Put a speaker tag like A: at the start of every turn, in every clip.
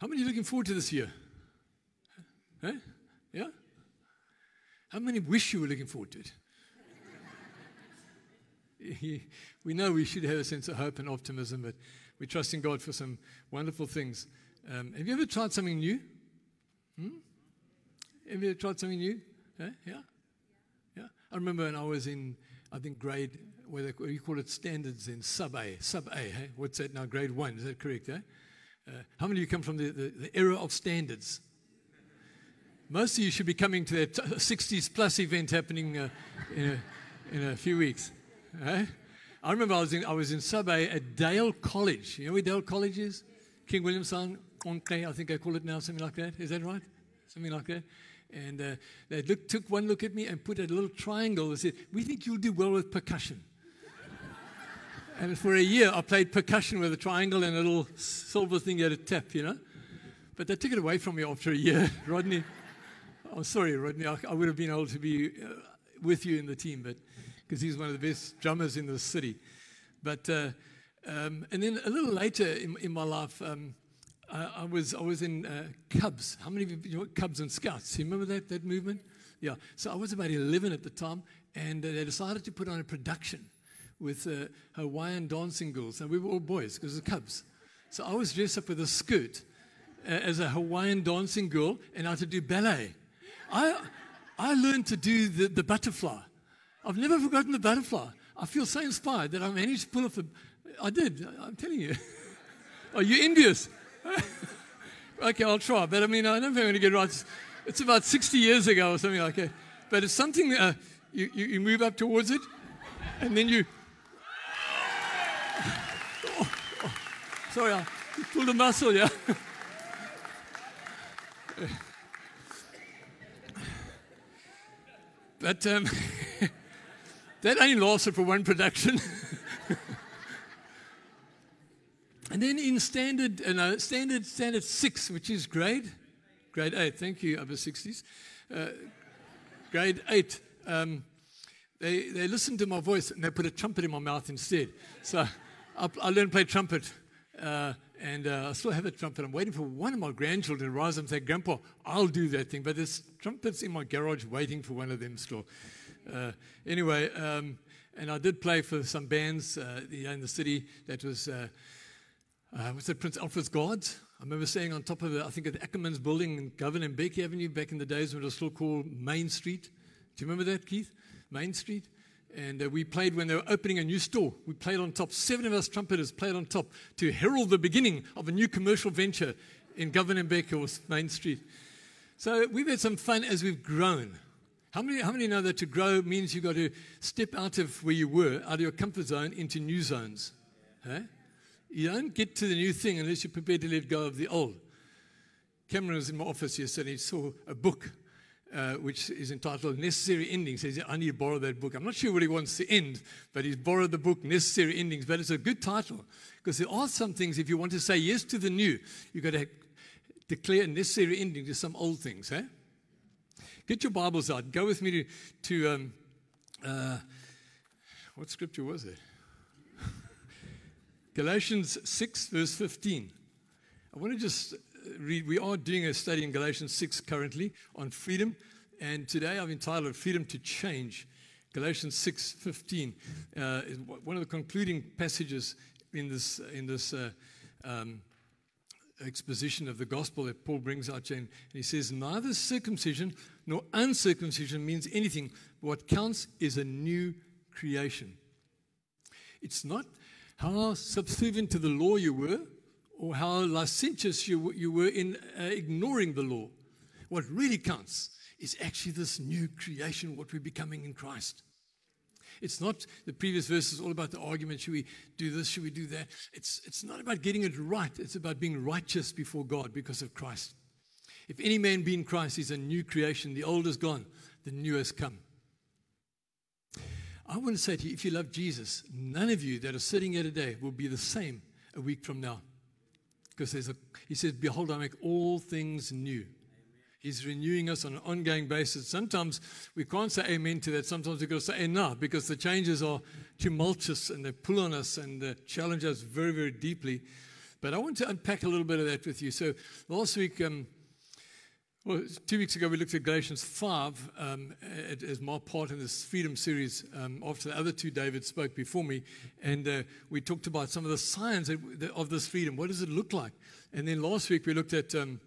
A: How many looking forward to this year? Huh? Yeah? How many wish you were looking forward to it? we know we should have a sense of hope and optimism, but we're trusting God for some wonderful things. Um, have you ever tried something new? Hmm? Have you ever tried something new? Huh? Yeah? Yeah? I remember when I was in, I think, grade, where you call it standards in sub A. Sub A, hey? What's that now? Grade one, is that correct? Eh? Uh, how many of you come from the, the, the era of standards? Most of you should be coming to that 60s plus event happening uh, in, a, in a few weeks. I remember I was in, I was in sub A at Dale College. You know where Dale College is? King Williamstown, Qonce, I think I call it now, something like that. Is that right? Something like that. And uh, they looked, took one look at me and put a little triangle and said, We think you'll do well with percussion. And for a year, I played percussion with a triangle and a little silver thing had to tap, you know. But they took it away from me after a year, Rodney. I'm sorry, Rodney. I, I, would have been able to be uh, with you in the team, but because he's one of the best drummers in the city. But uh, um, and then a little later in, in my life, um, I, I, was I was in uh, Cubs. How many of you, you know Cubs and Scouts? You remember that that movement? Yeah. So I was about 11 at the time, and uh, they decided to put on a production with uh, Hawaiian dancing girls, and we were all boys because the Cubs. So I was dressed up with a skirt uh, as a Hawaiian dancing girl, and I had to do ballet. I I learned to do the, the butterfly. I've never forgotten the butterfly. I feel so inspired that I managed to pull off the. I did. I'm telling you. Are you envious? okay, I'll try. But I mean, I don't think I'm going to get right. It's about 60 years ago or something like that. But it's something uh, you, you, you, move up towards it, and then you. Oh, oh, sorry, I pulled a muscle, yeah. but um, that only lasted for one production. and then in standard, uh, no, standard, standard six, which is grade, grade eight. Thank you, upper sixties. Uh, grade eight. Um, they they listened to my voice and they put a trumpet in my mouth instead. So I, learned to play trumpet. Uh, and uh, I still have a trumpet. I'm waiting for one of my grandchildren to rise up and say, Grandpa, I'll do that thing. But there's trumpets in my garage waiting for one of them still. Uh, anyway, um, and I did play for some bands uh, in the city that was, uh, uh, what's that, Prince Alfred's Guards. I remember staying on top of, the, I think, at the Ackerman's building in Govan and Mbeki Avenue back in the days when it was still called Main Street. Do you remember that, Keith? Main Street? And uh, we played when they were opening a new store. We played on top. Seven of us trumpeters played on top to herald the beginning of a new commercial venture in Governor and or Main Street. So we've had some fun as we've grown. How many, how many know that to grow means you've got to step out of where you were, out of your comfort zone, into new zones? Huh? You don't get to the new thing unless you're prepared to let go of the old. Cameron was in my office yesterday. He saw a book uh, which is entitled Necessary Endings. He said, I need to borrow that book. I'm not sure what he wants to end, but he's borrowed the book Necessary Endings. But it's a good title because there are some things, if you want to say yes to the new, you've got to declare a necessary ending to some old things. Eh? Get your Bibles out. Go with me to, to um, uh, what scripture was it? Galatians 6, verse 15. I want to just read, we are doing a study in Galatians 6 currently on freedom, and today I've entitled Freedom to Change. Galatians 6 15 uh, is one of the concluding passages in this, in this uh, um, exposition of the gospel that Paul brings out. And he says, Neither circumcision nor uncircumcision means anything. What counts is a new creation. It's not how subservient to the law you were or how licentious you, you were in uh, ignoring the law. What really counts is actually this new creation, what we're becoming in Christ. It's not the previous verse is all about the argument should we do this, should we do that? It's, it's not about getting it right, it's about being righteous before God because of Christ. If any man be in Christ, he's a new creation. The old is gone, the new has come. I want to say to you if you love Jesus, none of you that are sitting here today will be the same a week from now. Because there's a, he says, Behold, I make all things new. He's renewing us on an ongoing basis. Sometimes we can't say amen to that. Sometimes we've got to say enough because the changes are tumultuous and they pull on us and they challenge us very, very deeply. But I want to unpack a little bit of that with you. So last week, um, well, two weeks ago, we looked at Galatians 5 um, as my part in this freedom series um, after the other two David spoke before me. And uh, we talked about some of the signs of this freedom. What does it look like? And then last week, we looked at, um,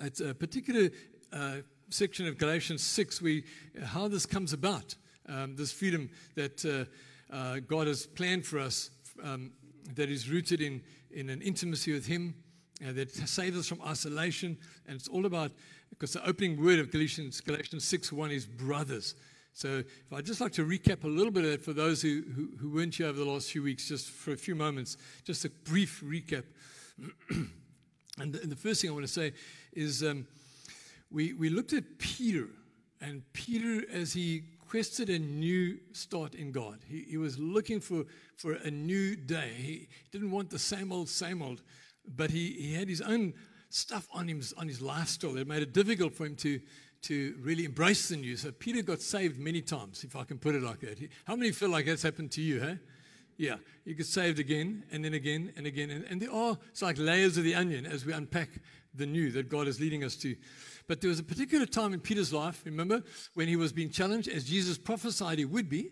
A: at a particular uh, section of Galatians 6, we, how this comes about, um, this freedom that uh, uh, God has planned for us um, that is rooted in, in an intimacy with Him, uh, that saves us from isolation. And it's all about, because the opening word of Galatians, Galatians 6 1 is brothers. So if I'd just like to recap a little bit of that for those who, who, who weren't here over the last few weeks, just for a few moments, just a brief recap. and, the, and, the, first thing I want to say is um, we, we looked at Peter, and Peter, as he requested a new start in God. He, he was looking for, for a new day. He didn't want the same old, same old, but he, he had his own stuff on, him, on his lifestyle that made it difficult for him to, to really embrace the new. So Peter got saved many times, if I can put it like that. How many feel like that's happened to you, hey? Yeah, you get saved again and then again and again. And, and there are, it's like layers of the onion as we unpack the new that God is leading us to. But there was a particular time in Peter's life, remember, when he was being challenged, as Jesus prophesied he would be,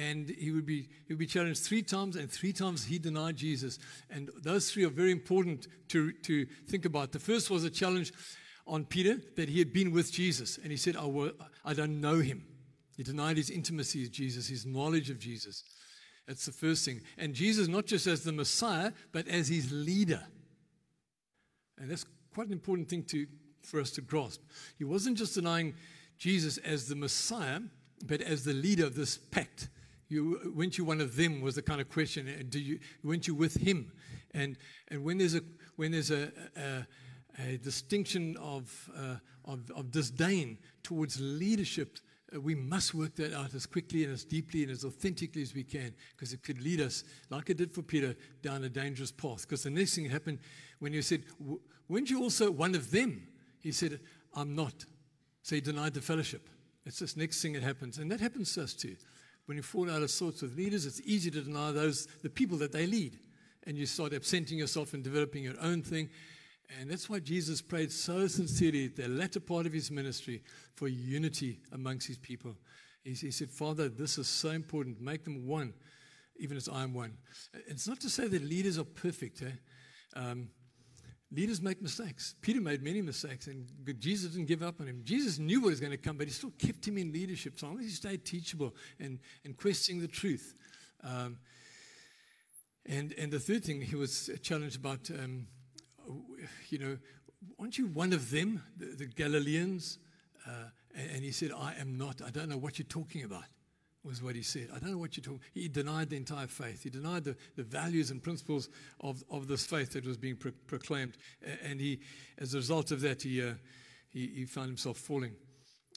A: and he would be he would be challenged three times, and three times he denied Jesus. And those three are very important to, to think about. The first was a challenge on Peter that he had been with Jesus, and he said, I, I don't know him. He denied his intimacy with Jesus, his knowledge of Jesus. That's the first thing. And Jesus, not just as the Messiah, but as his leader. And that's quite an important thing to, for us to grasp. He wasn't just denying Jesus as the Messiah, but as the leader of this pact. You, weren't you one of them? Was the kind of question. And Do you weren't you with him? And and when there's a when there's a, a, a distinction of, uh, of of disdain towards leadership, uh, we must work that out as quickly and as deeply and as authentically as we can, because it could lead us, like it did for Peter, down a dangerous path. Because the next thing that happened when you said, "Weren't you also one of them?" He said, I'm not. So he denied the fellowship. It's this next thing that happens. And that happens to us too. When you fall out of sorts with leaders, it's easy to deny those, the people that they lead. And you start absenting yourself and developing your own thing. And that's why Jesus prayed so sincerely at the latter part of his ministry for unity amongst his people. He, he said, Father, this is so important. Make them one, even as I am one. It's not to say that leaders are perfect. Eh? Um, Leaders make mistakes. Peter made many mistakes, and Jesus didn't give up on him. Jesus knew what was going to come, but he still kept him in leadership so long as he stayed teachable and, and questioning the truth. Um, and, and the third thing he was challenged about, um, you know, aren't you one of them, the, the Galileans? Uh, and, and he said, I am not. I don't know what you're talking about was what he said. I don't know what you're talking. He denied the entire faith. He denied the, the values and principles of, of this faith that was being pro- proclaimed. And he, as a result of that, he, uh, he, he found himself falling.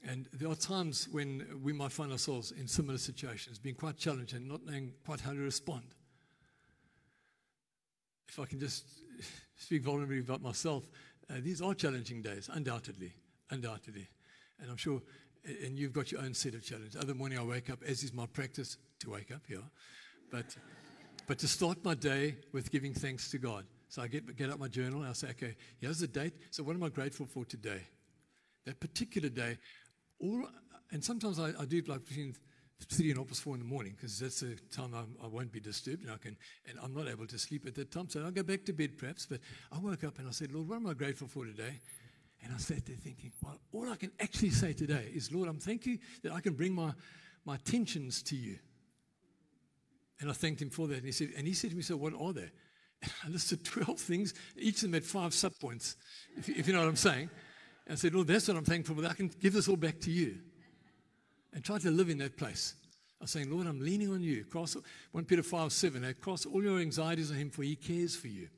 A: And there are times when we might find ourselves in similar situations, being quite challenged and not knowing quite how to respond. If I can just speak vulnerably about myself, uh, these are challenging days, undoubtedly, undoubtedly. And I'm sure and you've got your own set of challenges. Other morning I wake up, as is my practice, to wake up here, but but to start my day with giving thanks to God. So I get get out my journal and I say, okay, here's the date. So what am I grateful for today? That particular day. All and sometimes I, I do it like between three and almost four in the morning because that's the time I'm, I will not be disturbed and I can and I'm not able to sleep at that time. So I'll go back to bed perhaps. But I woke up and I said, Lord, what am I grateful for today? And I sat there thinking, well, all I can actually say today is, Lord, I'm thanking you that I can bring my, my tensions to you. And I thanked him for that. And he said, and he said to me, so what are they? And I listed 12 things, each of them had five subpoints, if, if you know what I'm saying. And I said, Lord, that's what I'm thankful for. I can give this all back to you. And try to live in that place. I was saying, Lord, I'm leaning on you. Cross 1 Peter 5 7. Cross all your anxieties on him, for he cares for you.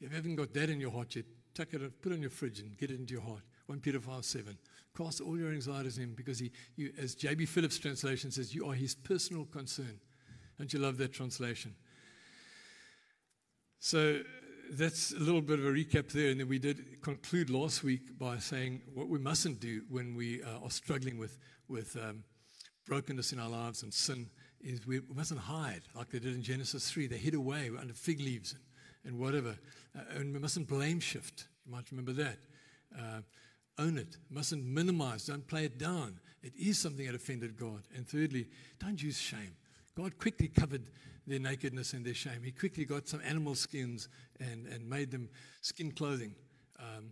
A: If you haven't got that in your heart yet, Tuck it, put it in your fridge and get it into your heart. 1 Peter 5 7. Cast all your anxieties on him because he, you, as J.B. Phillips' translation says, you are his personal concern. Don't you love that translation? So that's a little bit of a recap there. And then we did conclude last week by saying what we mustn't do when we uh, are struggling with, with um, brokenness in our lives and sin is we mustn't hide like they did in Genesis 3. They hid away under fig leaves. And, whatever. Uh, and we mustn't blame shift. You might remember that. Uh, own it. Mustn't minimize. Don't play it down. It is something that offended God. And thirdly, don't use shame. God quickly covered their nakedness and their shame. He quickly got some animal skins and, and made them skin clothing um,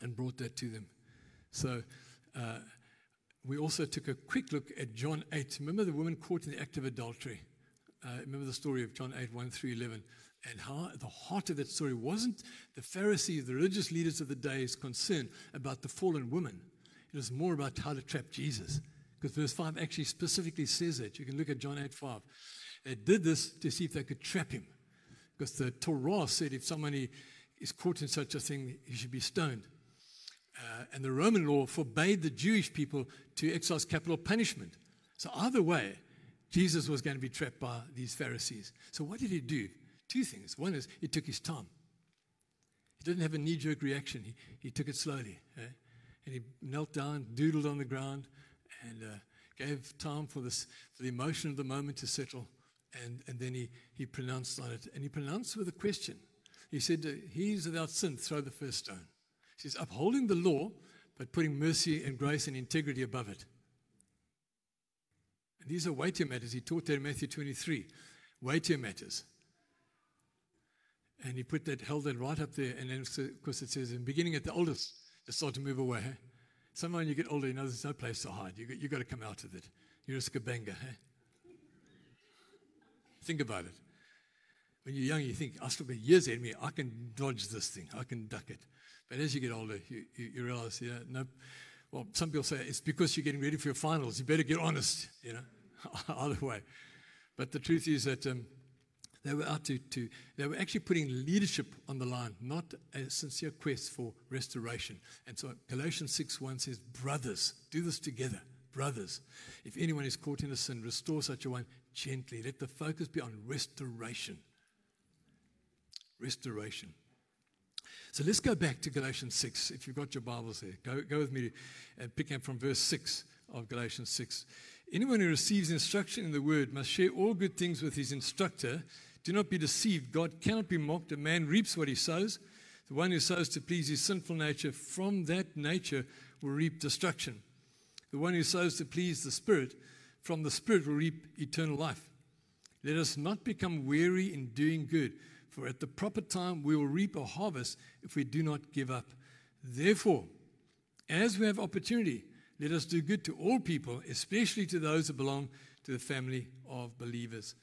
A: and brought that to them. So uh, we also took a quick look at John 8. Remember the woman caught in the act of adultery? Uh, remember the story of John 8, 1 through 11. And how the heart of that story wasn't the Pharisees, the religious leaders of the day's concern about the fallen woman. It was more about how to trap Jesus. Because verse 5 actually specifically says that. You can look at John 8, 5. They did this to see if they could trap him. Because the Torah said if somebody is caught in such a thing, he should be stoned. Uh, and the Roman law forbade the Jewish people to exercise capital punishment. So, either way, Jesus was going to be trapped by these Pharisees. So, what did he do? Two things. One is he took his time. He didn't have a knee jerk reaction, he, he took it slowly. Eh? And he knelt down, doodled on the ground, and uh, gave time for, this, for the emotion of the moment to settle. And, and then he, he pronounced on it. And he pronounced with a question. He said, He's without sin, throw the first stone. He says, upholding the law, but putting mercy and grace and integrity above it. And these are weightier matters. He taught that in Matthew 23. Weightier matters. And he put that, held that right up there. And then, of course, it says, in beginning at the oldest, they start to move away. Hey? Somehow when you get older, you know there's no place to hide. You've got, you got to come out of it. You're a skabanga. Hey? Think about it. When you're young, you think, I'll still be years ahead of me. I can dodge this thing. I can duck it. But as you get older, you, you, you realize, yeah, no. Well, some people say it's because you're getting ready for your finals. You better get honest, you know, either way. But the truth is that um, they were out to, to, they were actually putting leadership on the line, not a sincere quest for restoration. And so Galatians 6 1 says, Brothers, do this together. Brothers, if anyone is caught in a sin, restore such a one gently. Let the focus be on restoration. Restoration. So let's go back to Galatians 6. If you've got your Bibles there, go, go with me and pick up from verse 6 of Galatians 6. Anyone who receives instruction in the word must share all good things with his instructor. Do not be deceived. God cannot be mocked. A man reaps what he sows. The one who sows to please his sinful nature, from that nature will reap destruction. The one who sows to please the Spirit, from the Spirit will reap eternal life. Let us not become weary in doing good, for at the proper time we will reap a harvest if we do not give up. Therefore, as we have opportunity, let us do good to all people, especially to those who belong to the family of believers.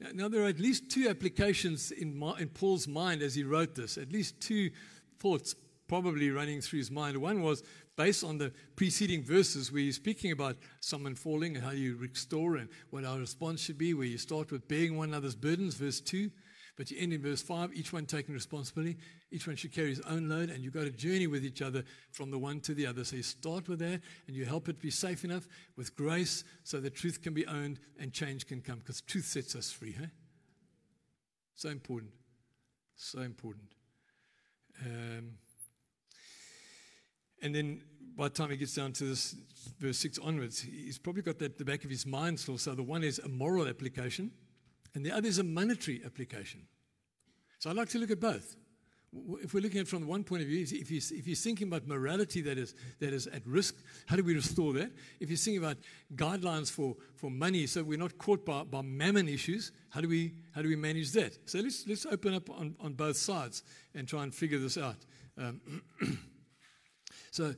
A: Now, now there are at least two applications in, my, in Paul's mind as he wrote this, at least two thoughts probably running through his mind. One was based on the preceding verses where he's speaking about someone falling and how you restore and what our response should be, where you start with bearing one another's burdens, verse 2. But you end in verse 5, each one taking responsibility. Each one should carry his own load, and you've got to journey with each other from the one to the other. So you start with that, and you help it be safe enough with grace so that truth can be owned and change can come, because truth sets us free. Hey? So important. So important. Um, and then by the time he gets down to this verse 6 onwards, he's probably got that at the back of his mind still. So the one is a moral application, and the other is a monetary application. So I'd like to look at both. If we're looking at it from one point of view, if he's, if thinking about morality that is, that is at risk, how do we restore that? If he's thinking about guidelines for, for money so we're not caught by, by mammon issues, how do, we, how do we manage that? So let's, let's open up on, on both sides and try and figure this out. Um, so,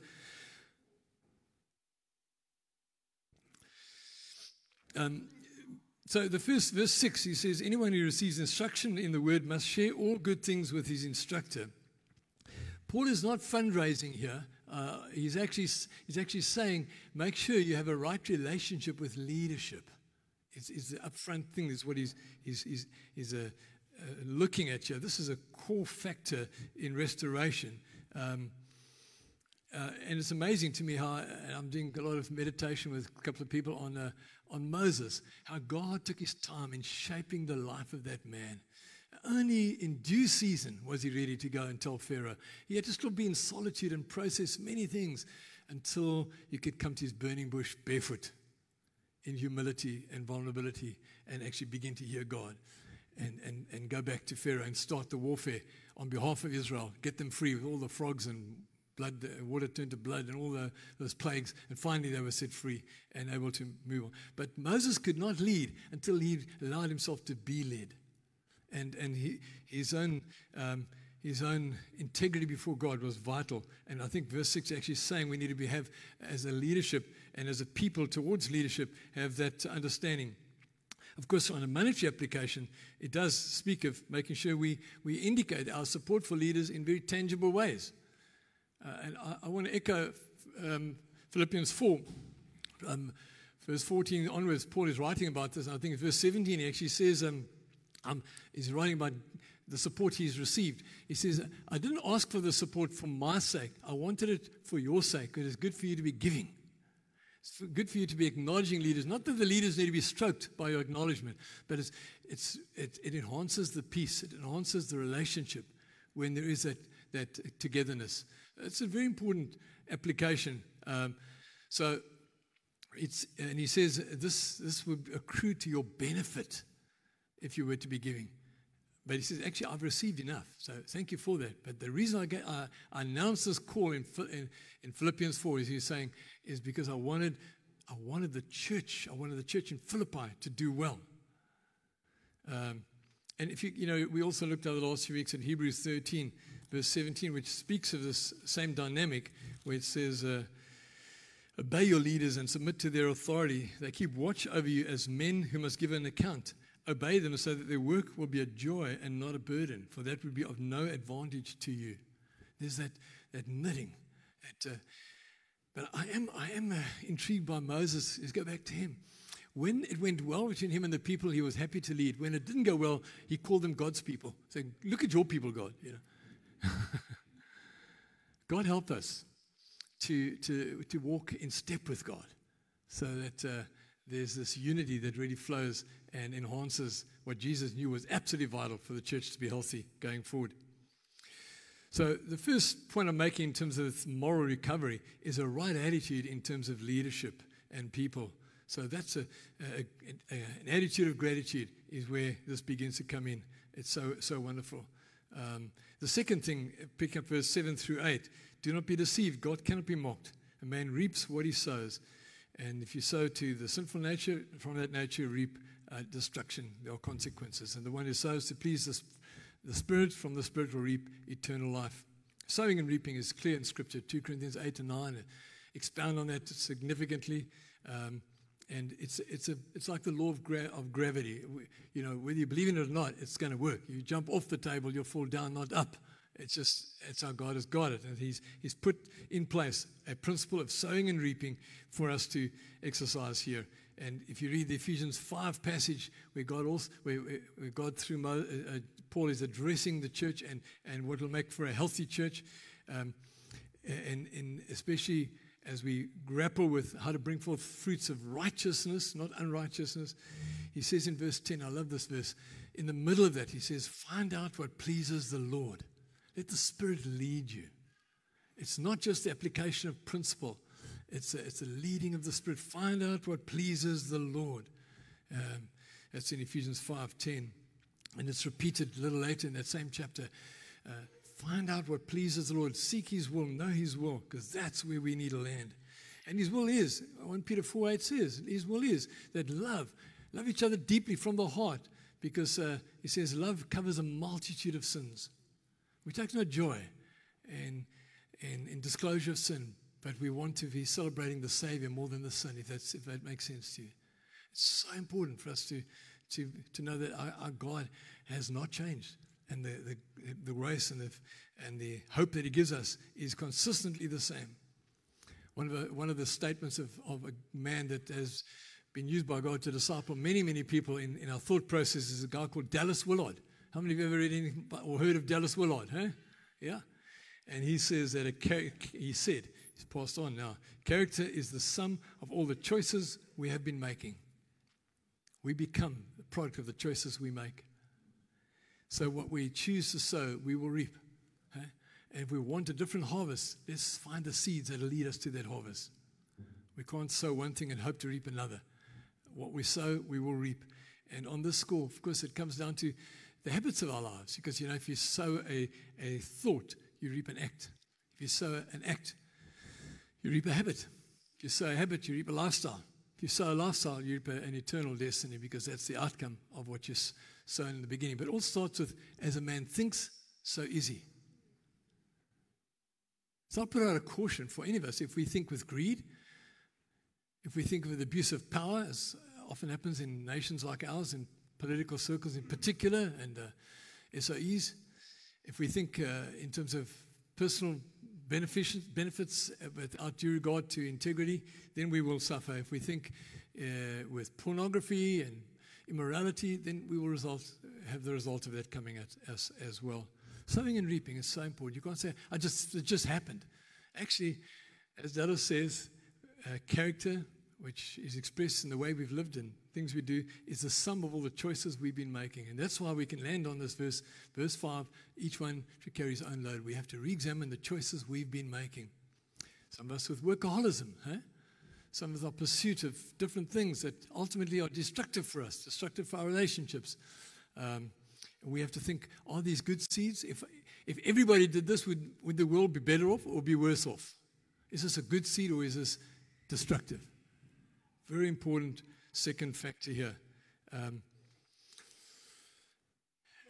A: um, so the first verse six, he says, anyone who receives instruction in the word must share all good things with his instructor. Paul is not fundraising here. Uh, he's actually he's actually saying, make sure you have a right relationship with leadership. It's, it's the upfront thing. Is what he's he's he's, he's uh, uh, looking at here. This is a core factor in restoration. Um, uh, and it's amazing to me how I'm doing a lot of meditation with a couple of people on uh, on Moses, how God took his time in shaping the life of that man. Only in due season was he ready to go and tell Pharaoh. He had to still be in solitude and process many things until he could come to his burning bush barefoot in humility and vulnerability and actually begin to hear God. and, and, and go back to Pharaoh and start the warfare on behalf of Israel, get them free with all the frogs and blood, water turned to blood, and all the, those plagues. And finally, they were set free and able to move on. But Moses could not lead until he allowed himself to be led. And, and he, his, own, um, his own integrity before God was vital. And I think verse 6 is actually saying we need to be, have, as a leadership and as a people towards leadership, have that understanding. Of course, on a monetary application, it does speak of making sure we, we indicate our support for leaders in very tangible ways. Uh, and I, I, want to echo um, Philippians 4, um, verse 14 onwards. Paul is writing about this. I think in verse 17 he actually says, um, um, he's writing about the support he's received. He says, I didn't ask for the support for my sake. I wanted it for your sake because it's good for you to be giving. It's good for you to be acknowledging leaders. Not that the leaders need to be stroked by your acknowledgement, but it's, it's, it, it enhances the peace, it enhances the relationship when there is that, that togetherness. It's a very important application. Um, so it's, and he says this, this would accrue to your benefit if you were to be giving. But he says, actually, I've received enough. So thank you for that. But the reason I, get, I, I announced this call in, in, in, Philippians 4 is he's saying, is because I wanted, I wanted the church, I wanted the church in Philippi to do well. Um, and if you, you know, we also looked at the last few weeks in Hebrews 13 verse 17, which speaks of this same dynamic, where it says, uh, Obey your leaders and submit to their authority. They keep watch over you as men who must give an account. Obey them so that their work will be a joy and not a burden, for that would be of no advantage to you. There's that, that knitting. That, uh, but I am, I am uh, intrigued by Moses. Let's go back to him. When it went well between him and the people, he was happy to lead. When it didn't go well, he called them God's people, saying, Look at your people, God. You know. God help us to, to, to walk in step with God so that uh, there's this unity that really flows and enhances what Jesus knew was absolutely vital for the church to be healthy going forward. So, the first point I'm making in terms of moral recovery is a right attitude in terms of leadership and people. So, that's a, a, a, an attitude of gratitude, is where this begins to come in. It's so, so wonderful. Um, the second thing, pick up verse 7 through 8 do not be deceived. God cannot be mocked. A man reaps what he sows. And if you sow to the sinful nature, from that nature reap uh, destruction. There are consequences. And the one who sows to please the, the Spirit, from the Spirit will reap eternal life. Sowing and reaping is clear in Scripture. 2 Corinthians 8 and 9 expound on that significantly. Um, and it's, it's, a, it's like the law of, gra- of gravity. You know, whether you believe in it or not, it's going to work. You jump off the table, you'll fall down, not up. It's just, it's how God has got it. And he's, he's put in place a principle of sowing and reaping for us to exercise here. And if you read the Ephesians 5 passage, where God, also, where, where God through Mo, uh, uh, Paul is addressing the church and, and what will make for a healthy church, um, and, and especially as we grapple with how to bring forth fruits of righteousness, not unrighteousness, he says in verse 10, I love this verse. In the middle of that, he says, Find out what pleases the Lord. Let the Spirit lead you. It's not just the application of principle, it's a, it's a leading of the Spirit. Find out what pleases the Lord. Um, that's in Ephesians 5:10. And it's repeated a little later in that same chapter. Uh, Find out what pleases the Lord. Seek His will. Know His will, because that's where we need to land. And His will is, 1 Peter 4 8 says, His will is that love, love each other deeply from the heart, because uh, He says love covers a multitude of sins. We take no joy in, in, in disclosure of sin, but we want to be celebrating the Savior more than the sin, if, that's, if that makes sense to you. It's so important for us to, to, to know that our, our God has not changed and the, the, the grace and the, and the hope that He gives us is consistently the same. One of the, one of the statements of, of a man that has been used by God to disciple many, many people in, in our thought process is a guy called Dallas Willard. How many of you ever read anything or heard of Dallas Willard? Huh? Yeah? And he says that a he said, he's passed on now, character is the sum of all the choices we have been making. We become the product of the choices we make. So, what we choose to sow, we will reap. Okay? And if we want a different harvest, let's find the seeds that lead us to that harvest. We can't sow one thing and hope to reap another. What we sow, we will reap. And on this score, of course, it comes down to the habits of our lives. Because, you know, if you sow a, a thought, you reap an act. If you sow an act, you reap a habit. If you sow a habit, you reap a lifestyle. If you sow a lifestyle, you reap an eternal destiny because that's the outcome of what you sown in the beginning. But all starts with as a man thinks, so is he. So I'll put out a caution for any of us if we think with greed, if we think with abuse of power, as often happens in nations like ours, in political circles in particular, and uh, SOEs, if we think uh, in terms of personal benefits without due regard to integrity, then we will suffer. If we think uh, with pornography and immorality, then we will result, have the result of that coming at us as well. Sowing and reaping is so important. You can't say, I just, it just happened. Actually, as Dallas says, uh, character, which is expressed in the way we've lived and things we do, is the sum of all the choices we've been making. And that's why we can land on this verse, verse 5 each one should carry his own load. We have to re examine the choices we've been making. Some of us with workaholism, huh? Some of our pursuit of different things that ultimately are destructive for us, destructive for our relationships. Um, we have to think, are these good seeds? If, if everybody did this, would, would the world be better off or be worse off? Is this a good seed or is this destructive? Very important second factor here. Um,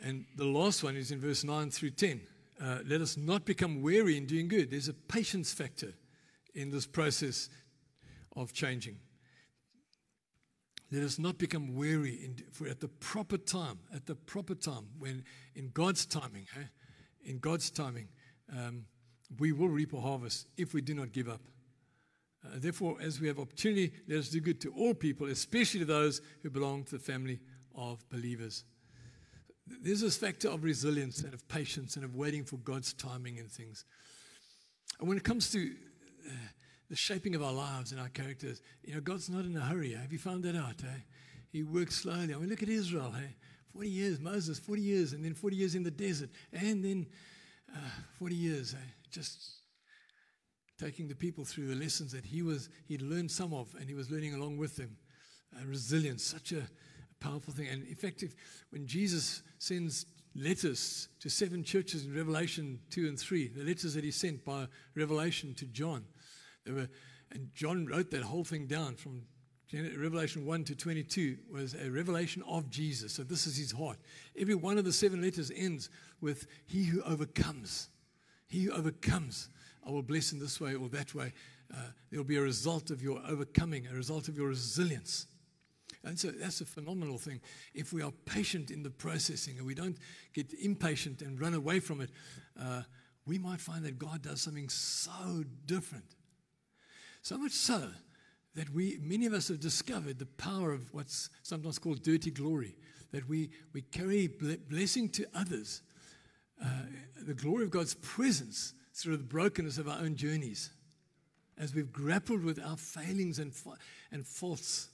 A: and the last one is in verse 9 through 10. Uh, let us not become weary in doing good. There's a patience factor in this process of changing. Let us not become weary in, for at the proper time, at the proper time, when in God's timing, eh, in God's timing, um, we will reap a harvest if we do not give up. Uh, therefore, as we have opportunity, let us do good to all people, especially to those who belong to the family of believers. There's this factor of resilience and of patience and of waiting for God's timing and things. And when it comes to uh, the shaping of our lives and our characters. You know, God's not in a hurry. Have you found that out? Eh? He works slowly. I mean, look at Israel. Hey? 40 years, Moses, 40 years, and then 40 years in the desert, and then uh, 40 years, eh? just taking the people through the lessons that he was he'd learned some of, and he was learning along with them. Uh, resilience, such a powerful thing. And effective when Jesus sends letters to seven churches in Revelation 2 and 3, the letters that he sent by revelation to John. Were, and John wrote that whole thing down from Revelation 1 to 22 was a revelation of Jesus. So this is his heart. Every one of the seven letters ends with He who overcomes. He who overcomes. I will bless in this way or that way. Uh, there will be a result of your overcoming, a result of your resilience. And so that's a phenomenal thing. If we are patient in the processing and we don't get impatient and run away from it, uh, we might find that God does something so different so much so that we, many of us have discovered the power of what's sometimes called dirty glory, that we, we carry blessing to others, uh, the glory of God's presence through the brokenness of our own journeys. As we've grappled with our failings and, and faults,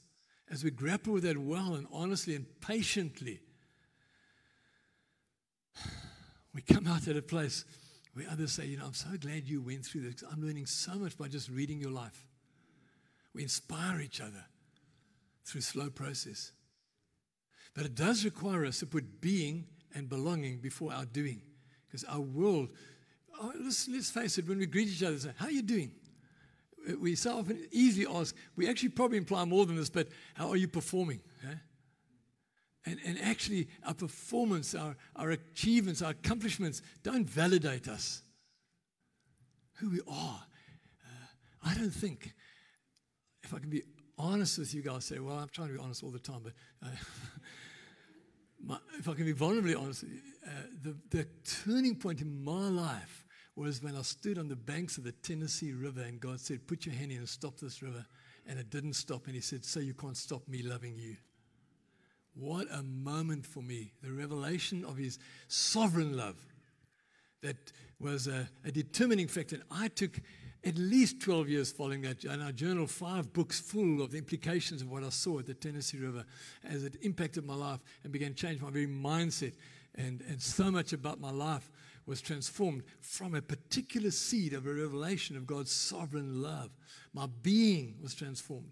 A: as we grapple with that well and honestly and patiently, we come out at a place where others say, You know, I'm so glad you went through this. I'm learning so much by just reading your life. We inspire each other through slow process. But it does require us to put being and belonging before our doing. Because our world, oh, let's, let's face it, when we greet each other, say, How are you doing? We so often easily ask, we actually probably imply more than this, but how are you performing? And, and actually, our performance, our, our achievements, our accomplishments don't validate us. Who we are. Uh, I don't think, if I can be honest with you guys, say, well, I'm trying to be honest all the time, but uh, my, if I can be vulnerably honest, uh, the, the turning point in my life was when I stood on the banks of the Tennessee River and God said, Put your hand in and stop this river. And it didn't stop. And He said, So you can't stop me loving you. What a moment for me. The revelation of his sovereign love that was a, a, determining factor. And I took at least 12 years following that, and I journaled five books full of the implications of what I saw at the Tennessee River as it impacted my life and began to change my very mindset. And, and so much about my life was transformed from a particular seed of a revelation of God's sovereign love. My being was transformed.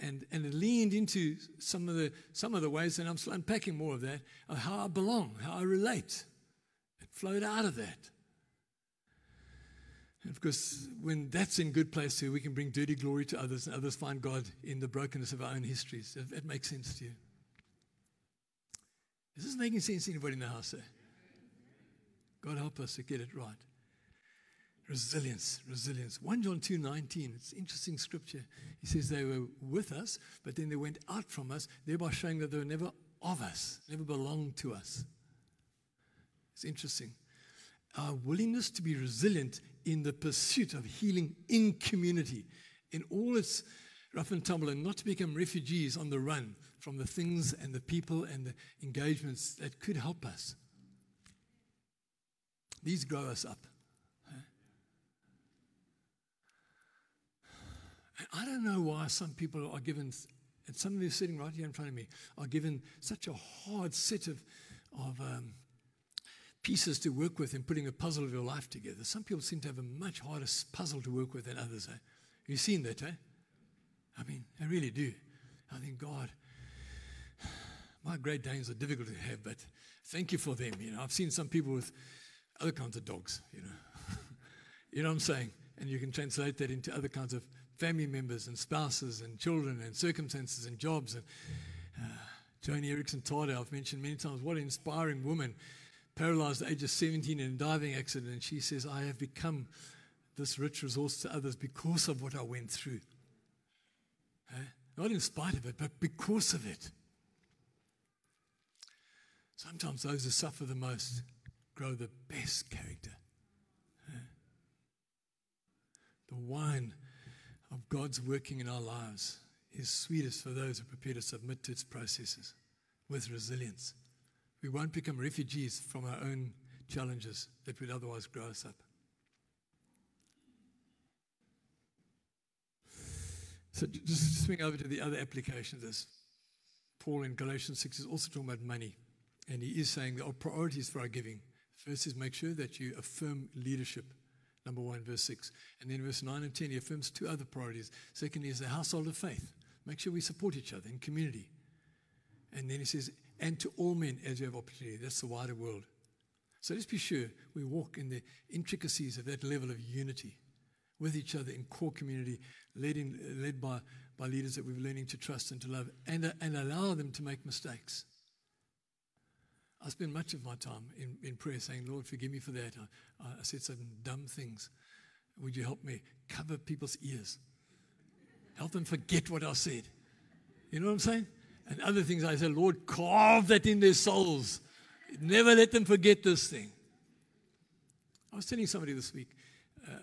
A: And, and it leaned into some of, the, some of the ways, and I'm still unpacking more of that, of how I belong, how I relate. It flowed out of that. And of course, when that's in good place too, we can bring dirty glory to others, and others find God in the brokenness of our own histories. It, it makes sense to you. Is this making sense to anybody in the house there? God help us to get it right. Resilience, resilience. 1 John 2 19, it's interesting scripture. He says they were with us, but then they went out from us, thereby showing that they were never of us, never belonged to us. It's interesting. Our willingness to be resilient in the pursuit of healing in community, in all its rough and tumble, and not to become refugees on the run from the things and the people and the engagements that could help us. These grow us up. I don't know why some people are given, and some of you sitting right here in front of me, are given such a hard set of, of um, pieces to work with in putting a puzzle of your life together. Some people seem to have a much harder puzzle to work with than others. Eh? You've seen that, eh? I mean, I really do. I think, God, my Great Danes are difficult to have, but thank you for them. You know, I've seen some people with other kinds of dogs, you know. you know what I'm saying? And you can translate that into other kinds of family members and spouses and children and circumstances and jobs. And uh, Joni Eareckson Tada, I've mentioned many times, what an inspiring woman, paralyzed at the age of 17 in a diving accident. And she says, I have become this rich resource to others because of what I went through. Uh, not in spite of it, but because of it. Sometimes those who suffer the most grow the best character. The wine of God's working in our lives is sweetest for those who prepare to submit to its processes with resilience. We won't become refugees from our own challenges that would otherwise grow us up. So just swing over to the other application of this. Paul in Galatians 6 is also talking about money. And he is saying there are priorities for our giving. First is make sure that you affirm leadership number 1, verse 6. And then verse 9 and 10, he affirms two other priorities. Secondly, is the household of faith. Make sure we support each other in community. And then he says, and to all men as you have opportunity. That's the wider world. So let's be sure we walk in the intricacies of that level of unity with each other in core community, led, in, led by, by leaders that we're learning to trust and to love, and, and allow them to make mistakes. I spend much of my time in, in prayer saying, Lord, forgive me for that. I, I said some dumb things. Would you help me cover people's ears? Help them forget what I said. You know what I'm saying? And other things I said, Lord, carve that in their souls. Never let them forget this thing. I was telling somebody this week, uh,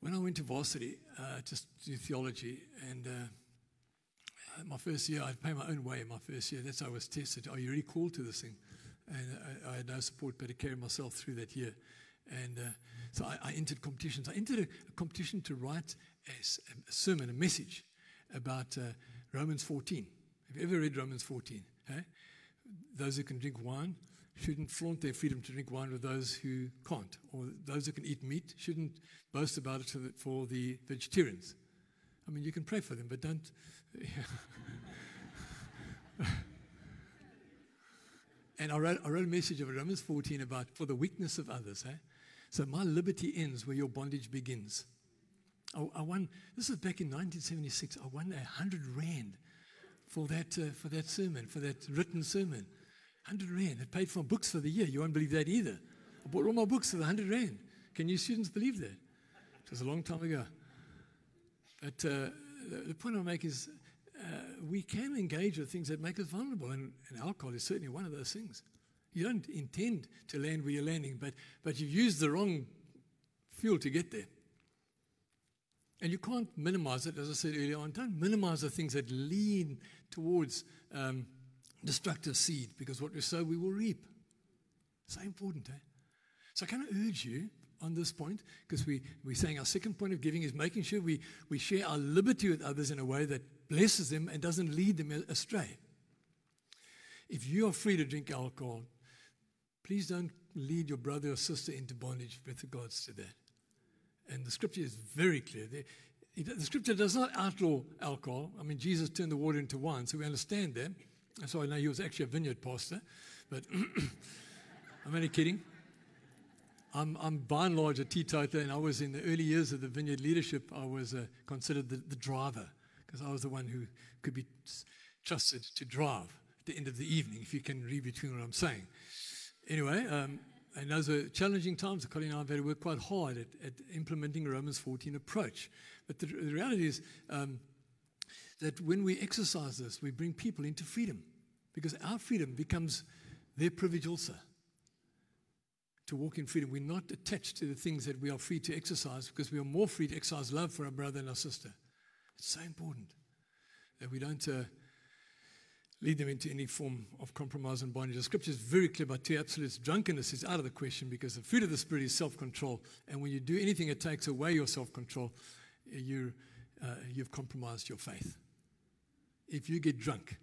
A: when I went to varsity, uh, just to do theology, and uh, my first year, I'd pay my own way in my first year. That's how I was tested. Are you really called to this thing? And I, I, had no support but I carried myself through that year. And uh, so I, I, entered competitions. I entered a, a competition to write a, a, sermon, a message about uh, Romans 14. Have you ever read Romans 14? Eh? Those who can drink wine shouldn't flaunt their freedom to drink wine with those who can't, or those who can eat meat shouldn't boast about it for the vegetarians. I mean, you can pray for them, but don't. And I wrote, I wrote a message of Romans 14 about for the weakness of others. Eh? So my liberty ends where your bondage begins. I, I won, this is back in 1976, I won a 100 Rand for that, uh, for that sermon, for that written sermon. 100 Rand. It paid for books for the year. You won't believe that either. I bought all my books for the 100 Rand. Can you students believe that? It was a long time ago. But uh, the point I make is uh, we can engage with things that make us vulnerable, and, and, alcohol is certainly one of those things. You don't intend to land where you're landing, but, but you've used the wrong fuel to get there. And you can't minimize it, as I said earlier on. Don't minimize the things that lean towards um, destructive seed, because what we sow, we will reap. So important, eh? So I kind of urge you on this point, because we, we're saying our second point of giving is making sure we, we share our liberty with others in a way that blesses them and doesn't lead them astray. If you are free to drink alcohol, please don't lead your brother or sister into bondage with regards to that. And the scripture is very clear. the scripture does not outlaw alcohol. I mean, Jesus turned the water into wine, so we understand that. So I know he was actually a vineyard pastor, but I'm only kidding. I'm, I'm by and large a teetotaler, and I was in the early years of the vineyard leadership, I was uh, considered the, the driver because I was the one who could be trusted to drive at the end of the evening, if you can read between what I'm saying. Anyway, um, and those are challenging times. Colin and I have had to work quite hard at, at implementing a Romans 14 approach. But the, the reality is um, that when we exercise this, we bring people into freedom because our freedom becomes their privilege also to walk in freedom. We're not attached to the things that we are free to exercise because we are more free to exercise love for our brother and our sister. It's so important that we don't uh, lead them into any form of compromise and bondage. The scripture is very clear about two absolutes. Drunkenness is out of the question because the fruit of the Spirit is self control. And when you do anything that takes away your self control, you uh, you've compromised your faith. If you get drunk,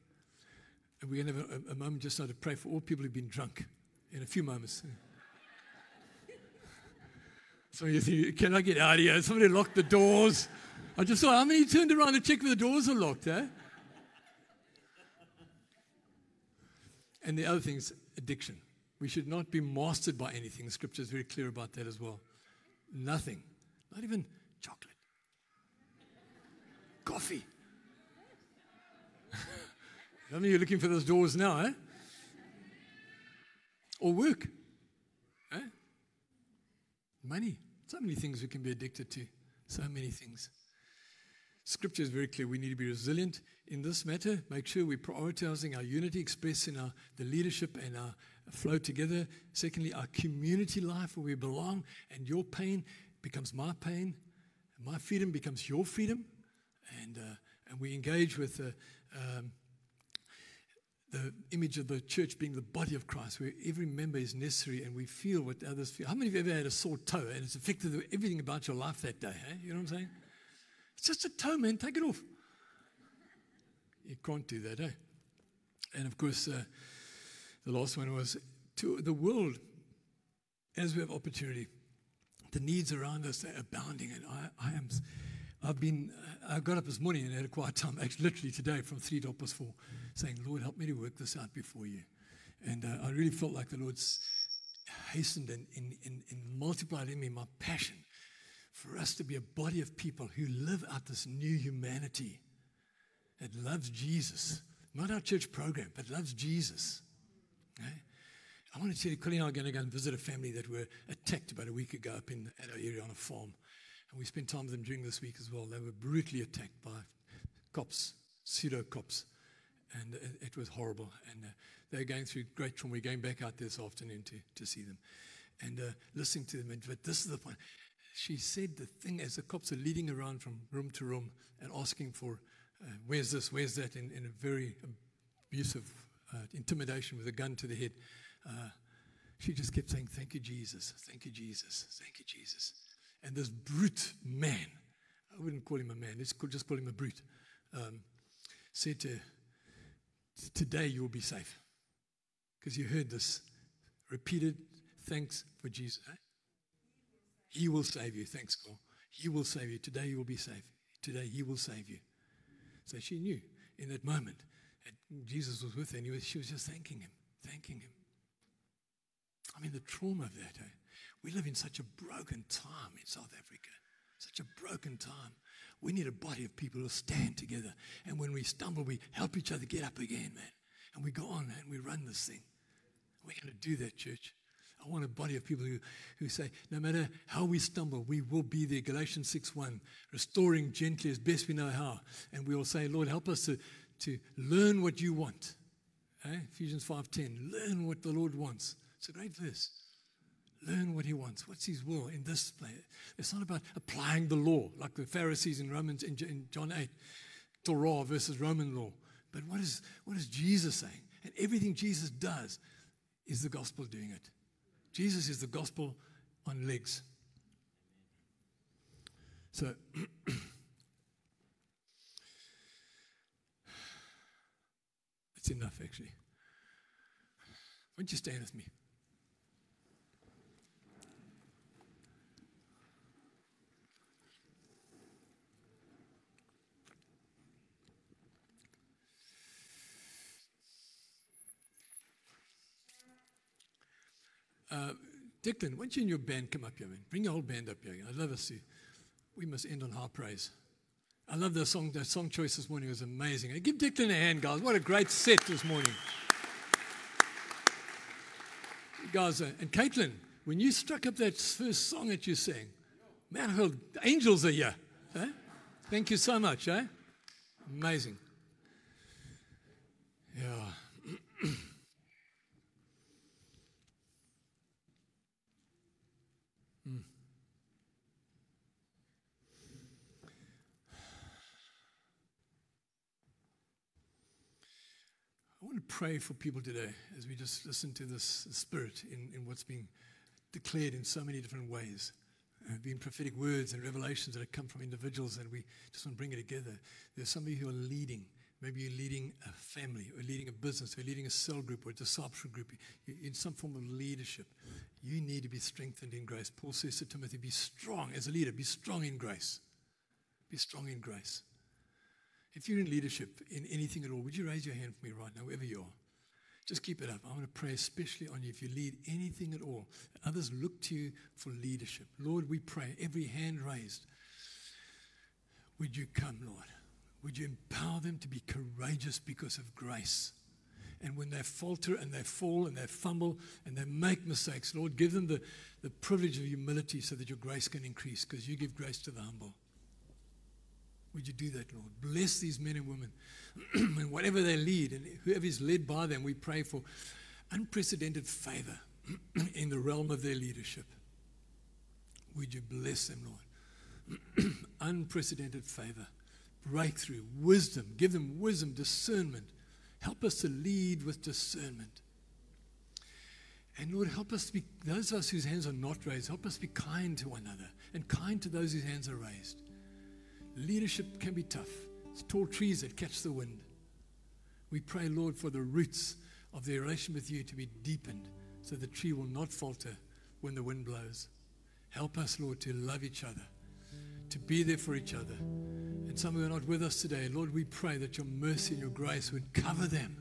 A: and we're going to have a, a moment just now to pray for all people who've been drunk in a few moments. So you think, can I get out of here? Somebody locked the doors. I just saw how many turned around and checked if the doors are locked, eh? And the other thing is addiction. We should not be mastered by anything. The scripture is very clear about that as well. Nothing. Not even chocolate. Coffee. I mean, you're looking for those doors now, eh? Or work. Eh? Money. So many things we can be addicted to. So many things. Scripture is very clear. We need to be resilient in this matter. Make sure we're prioritizing our unity, expressing our, the leadership and our flow together. Secondly, our community life where we belong, and your pain becomes my pain, my freedom becomes your freedom, and uh, and we engage with. Uh, um, the image of the church being the body of Christ, where every member is necessary and we feel what others feel. How many of you ever had a sore toe and it's affected everything about your life that day? You know what I'm saying? It's just a toe, man. Take it off. You can't do that, eh? And of course, uh, the last one was to the world, as we have opportunity, the needs around us are abounding. And I, I am, I've been, I got up this morning and had a quiet time, actually, literally today from three to past four saying, Lord, help me to work this out before you. And uh, I really felt like the Lord's hastened and, and, and, and multiplied in me my passion for us to be a body of people who live out this new humanity that loves Jesus. Not our church program, but loves Jesus. Okay? I want to tell you, Colleen and I are going to go and visit a family that were attacked about a week ago up in our area on a farm. And we spent time with them during this week as well. They were brutally attacked by cops, pseudo cops and it, was horrible. And uh, they're going through great trauma. We're going back out this afternoon to, to see them and uh, listening to them. And, but this is the point. She said the thing as the cops are leading around from room to room and asking for, uh, where's this, where's that, in, in a very abusive uh, intimidation with a gun to the head. Uh, she just kept saying, Thank you, Jesus. Thank you, Jesus. Thank you, Jesus. And this brute man, I wouldn't call him a man, let's just call him a brute, um, said to today you will be safe. Because you heard this repeated thanks for Jesus. Eh? He will save you. Thanks, God. He will save you. Today you will be safe. Today he will save you. So she knew in that moment that Jesus was with her and she was just thanking him, thanking him. I mean, the trauma of that. Eh? We live in such a broken time in South Africa, such a broken time. We need a body of people who stand together. And when we stumble, we help each other get up again, man. And we go on and we run this thing. We're going to do that, church. I want a body of people who, who say, no matter how we stumble, we will be there. Galatians 6 1, restoring gently as best we know how. And we will say, Lord, help us to, to learn what you want. Eh? Ephesians 5.10, learn what the Lord wants. It's a great verse. Learn what he wants. What's his will in this place? It's not about applying the law like the Pharisees in Romans in John 8, Torah versus Roman law. But what is, what is Jesus saying? And everything Jesus does is the gospel doing it. Jesus is the gospel on legs. So, it's enough actually. Why don't you stand with me? Uh, Declan, why don't you and your band come up here, man? Bring your whole band up here. I'd love to see. We must end on high praise. I love the song. That song choice this morning was amazing. Give Declan a hand, guys. What a great set this morning. guys, uh, and Caitlin, when you struck up that first song that you sang, man, I angels are here. Eh? Thank you so much. Eh? Amazing. Yeah. Pray for people today as we just listen to this spirit in, in what's being declared in so many different ways. Uh, being prophetic words and revelations that have come from individuals, and we just want to bring it together. There's some of you who are leading. Maybe you're leading a family, or leading a business, or leading a cell group, or a discipleship group. In some form of leadership. You need to be strengthened in grace. Paul says to Timothy, Be strong as a leader, be strong in grace. Be strong in grace. If you're in leadership in anything at all, would you raise your hand for me right now, wherever you are? Just keep it up. I want to pray especially on you if you lead anything at all. Others look to you for leadership. Lord, we pray, every hand raised, would you come, Lord? Would you empower them to be courageous because of grace? And when they falter and they fall and they fumble and they make mistakes, Lord, give them the, the privilege of humility so that your grace can increase because you give grace to the humble. Would you do that, Lord? Bless these men and women. and whatever they lead, and whoever is led by them, we pray for unprecedented favor in the realm of their leadership. Would you bless them, Lord? unprecedented favor, breakthrough, wisdom. Give them wisdom, discernment. Help us to lead with discernment. And Lord, help us to be, those of us whose hands are not raised, help us be kind to one another and kind to those whose hands are raised. Leadership can be tough. It's tall trees that catch the wind. We pray, Lord, for the roots of their relation with you to be deepened so the tree will not falter when the wind blows. Help us, Lord, to love each other, to be there for each other. And some who are not with us today, Lord, we pray that your mercy and your grace would cover them.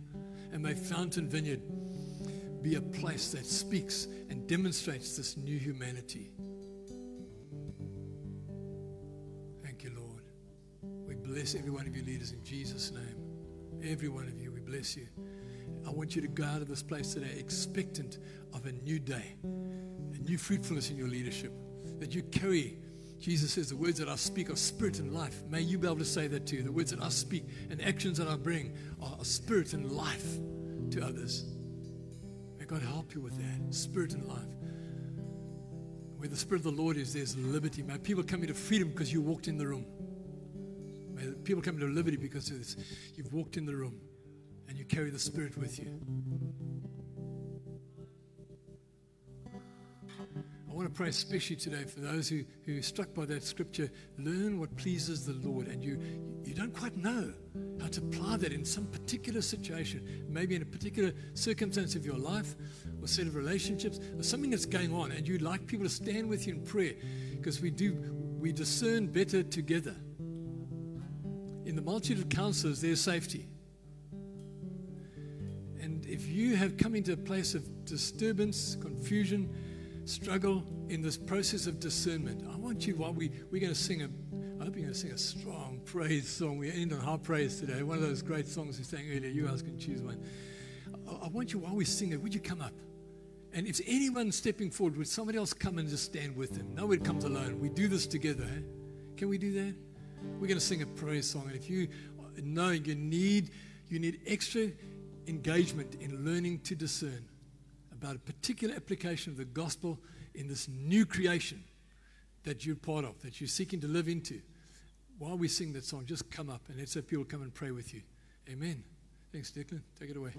A: And may Fountain Vineyard be a place that speaks and demonstrates this new humanity. Bless every one of you leaders in Jesus' name. Every one of you, we bless you. I want you to go out of this place today expectant of a new day, a new fruitfulness in your leadership, that you carry. Jesus says, The words that I speak are spirit and life. May you be able to say that too. The words that I speak and actions that I bring are spirit and life to others. May God help you with that spirit and life. Where the Spirit of the Lord is, there's liberty. May people come into freedom because you walked in the room. People come to liberty because of this. you've walked in the room and you carry the Spirit with you. I want to pray especially today for those who, who are struck by that scripture. Learn what pleases the Lord, and you, you don't quite know how to apply that in some particular situation, maybe in a particular circumstance of your life or set of relationships or something that's going on, and you'd like people to stand with you in prayer because we do we discern better together in the multitude of counselors, there's safety. And if you have come into a place of disturbance, confusion, struggle in this process of discernment, I want you, while we, we're going to sing a, I hope you're going to sing a strong praise song. We end on high praise today. One of those great songs we sang earlier. You guys can choose one. I, I want you, while we sing it, would you come up? And if anyone's stepping forward, would somebody else come and just stand with them? Nobody comes alone. We do this together. Eh? Can we do that? We're going to sing a praise song. And if you know you need, you need extra engagement in learning to discern about a particular application of the gospel in this new creation that you're part of, that you're seeking to live into, while we sing that song, just come up and let's have people come and pray with you. Amen. Thanks, Declan. Take it away.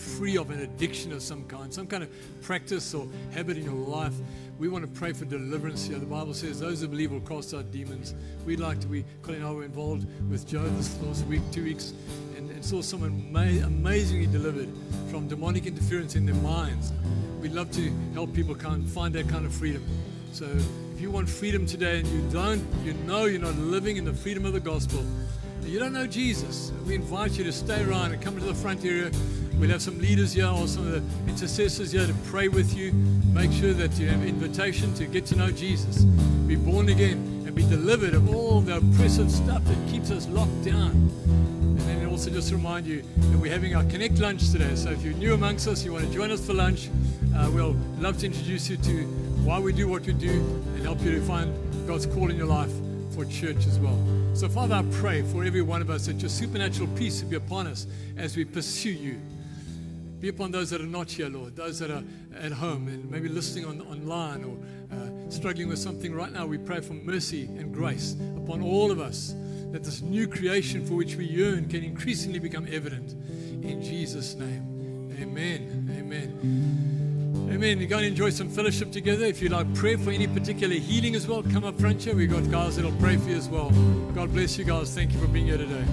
A: Free of an addiction of some kind, some kind of practice or habit in your life. We want to pray for deliverance here. The Bible says those who believe will cast out demons. We'd like to be, Colin and I were involved with Joe this last week, two weeks, and, and saw someone ma- amazingly delivered from demonic interference in their minds. We'd love to help people kind find that kind of freedom. So if you want freedom today and you don't, you know you're not living in the freedom of the gospel, you don't know Jesus, we invite you to stay around and come to the front area. We'll have some leaders here or some of the intercessors here to pray with you. Make sure that you have invitation to get to know Jesus, be born again, and be delivered of all the oppressive stuff that keeps us locked down. And then also just remind you that we're having our Connect lunch today. So if you're new amongst us, you want to join us for lunch, uh, we'll love to introduce you to why we do what we do and help you to find God's call in your life for church as well. So, Father, I pray for every one of us that your supernatural peace will be upon us as we pursue you. Be upon those that are not here, Lord, those that are at home and maybe listening on, online or uh, struggling with something right now. We pray for mercy and grace upon all of us, that this new creation for which we yearn can increasingly become evident. In Jesus' name, amen. Amen. Amen. You're going to enjoy some fellowship together. If you'd like prayer for any particular healing as well, come up front here. We've got guys that'll pray for you as well. God bless you guys. Thank you for being here today.